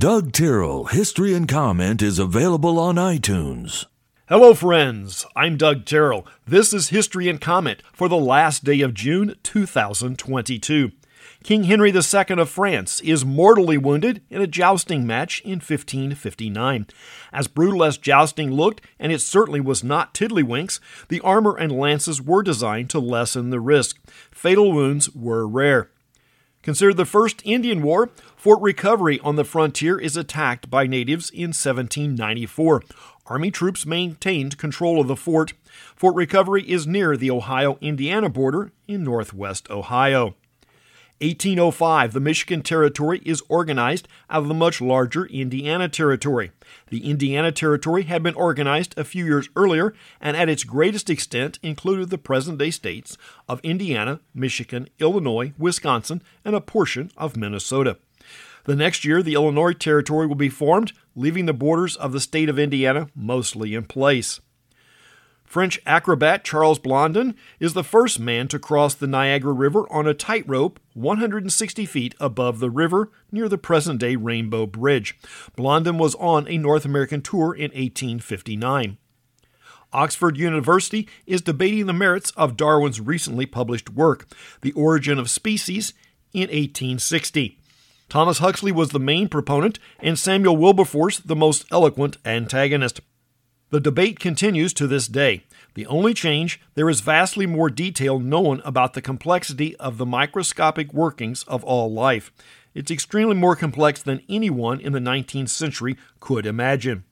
Doug Tyrrell History and Comment is available on iTunes. Hello, friends. I'm Doug Terrell. This is History and Comment for the last day of June 2022. King Henry II of France is mortally wounded in a jousting match in 1559. As brutal as jousting looked, and it certainly was not tiddlywinks, the armor and lances were designed to lessen the risk. Fatal wounds were rare. Considered the first Indian War, Fort Recovery on the frontier is attacked by natives in 1794. Army troops maintained control of the fort. Fort Recovery is near the Ohio Indiana border in northwest Ohio. 1805, the Michigan Territory is organized out of the much larger Indiana Territory. The Indiana Territory had been organized a few years earlier and at its greatest extent included the present day states of Indiana, Michigan, Illinois, Wisconsin, and a portion of Minnesota. The next year, the Illinois Territory will be formed, leaving the borders of the state of Indiana mostly in place. French acrobat Charles Blondin is the first man to cross the Niagara River on a tightrope 160 feet above the river near the present day Rainbow Bridge. Blondin was on a North American tour in 1859. Oxford University is debating the merits of Darwin's recently published work, The Origin of Species, in 1860. Thomas Huxley was the main proponent, and Samuel Wilberforce the most eloquent antagonist. The debate continues to this day. The only change, there is vastly more detail known about the complexity of the microscopic workings of all life. It's extremely more complex than anyone in the 19th century could imagine.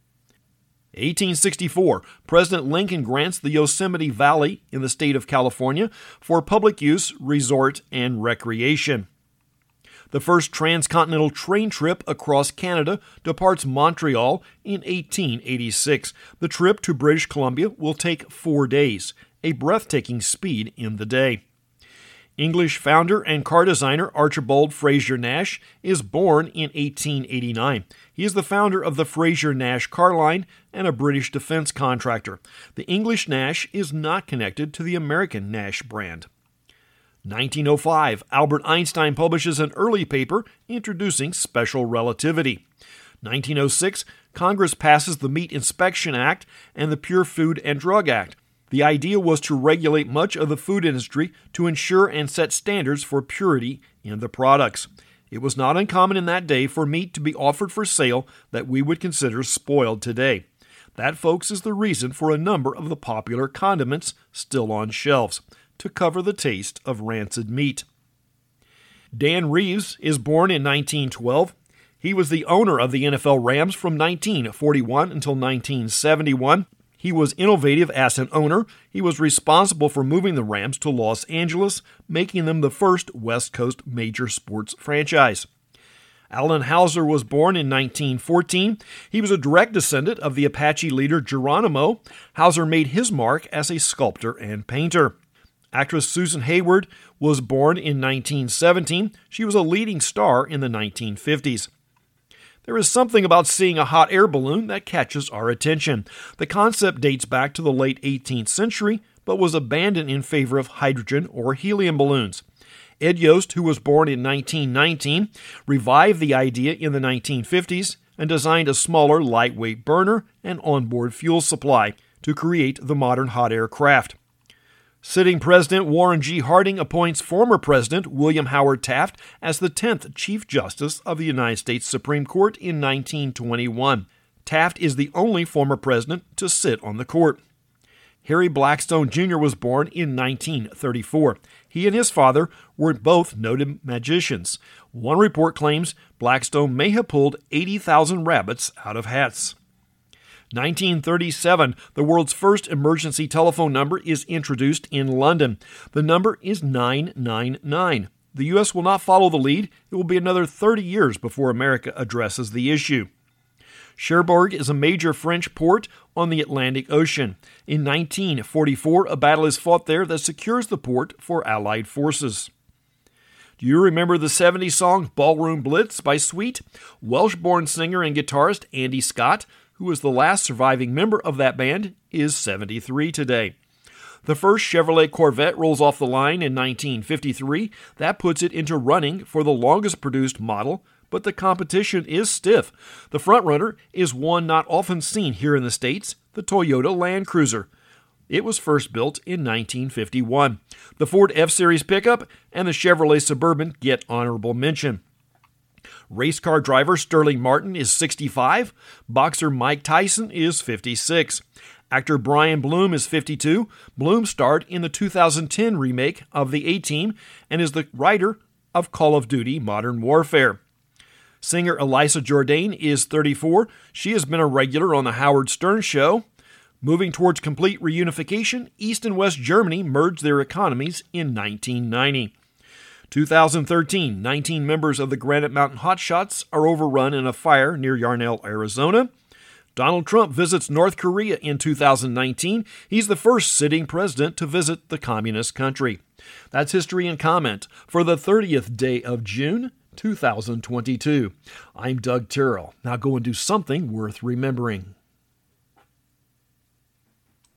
1864, President Lincoln grants the Yosemite Valley in the state of California for public use, resort, and recreation. The first transcontinental train trip across Canada departs Montreal in 1886. The trip to British Columbia will take four days, a breathtaking speed in the day. English founder and car designer Archibald Frazer Nash is born in 1889. He is the founder of the Frazer Nash car line and a British defense contractor. The English Nash is not connected to the American Nash brand. 1905, Albert Einstein publishes an early paper introducing special relativity. 1906, Congress passes the Meat Inspection Act and the Pure Food and Drug Act. The idea was to regulate much of the food industry to ensure and set standards for purity in the products. It was not uncommon in that day for meat to be offered for sale that we would consider spoiled today. That, folks, is the reason for a number of the popular condiments still on shelves to cover the taste of rancid meat. Dan Reeves is born in 1912. He was the owner of the NFL Rams from 1941 until 1971. He was innovative as an owner. He was responsible for moving the Rams to Los Angeles, making them the first West Coast major sports franchise. Allan Houser was born in 1914. He was a direct descendant of the Apache leader Geronimo. Hauser made his mark as a sculptor and painter. Actress Susan Hayward was born in 1917. She was a leading star in the 1950s. There is something about seeing a hot air balloon that catches our attention. The concept dates back to the late 18th century, but was abandoned in favor of hydrogen or helium balloons. Ed Yost, who was born in 1919, revived the idea in the 1950s and designed a smaller, lightweight burner and onboard fuel supply to create the modern hot air craft. Sitting President Warren G. Harding appoints former President William Howard Taft as the 10th Chief Justice of the United States Supreme Court in 1921. Taft is the only former president to sit on the court. Harry Blackstone Jr. was born in 1934. He and his father were both noted magicians. One report claims Blackstone may have pulled 80,000 rabbits out of hats. 1937, the world's first emergency telephone number is introduced in London. The number is 999. The U.S. will not follow the lead. It will be another 30 years before America addresses the issue. Cherbourg is a major French port on the Atlantic Ocean. In 1944, a battle is fought there that secures the port for Allied forces. Do you remember the 70s song Ballroom Blitz by Sweet? Welsh born singer and guitarist Andy Scott who is the last surviving member of that band, is 73 today. The first Chevrolet Corvette rolls off the line in 1953. That puts it into running for the longest produced model but the competition is stiff. The frontrunner is one not often seen here in the States the Toyota Land Cruiser. It was first built in 1951. The Ford F Series pickup and the Chevrolet Suburban get honorable mention. Race car driver Sterling Marlin is 65. Boxer Mike Tyson is 56. Actor Brian Bloom is 52. Bloom starred in the 2010 remake of The A Team and is the writer of Call of Duty Modern Warfare. Singer Elisa Jordana is 34. She has been a regular on The Howard Stern Show. Moving towards complete reunification, East and West Germany merged their economies in 1990. 2013, 19 members of the Granite Mountain Hotshots are overrun in a fire near Yarnell, Arizona. Donald Trump visits North Korea in 2019. He's the first sitting president to visit the communist country. That's history and comment for the 30th day of June, 2022. I'm Doug Terrell. Now go and do something worth remembering.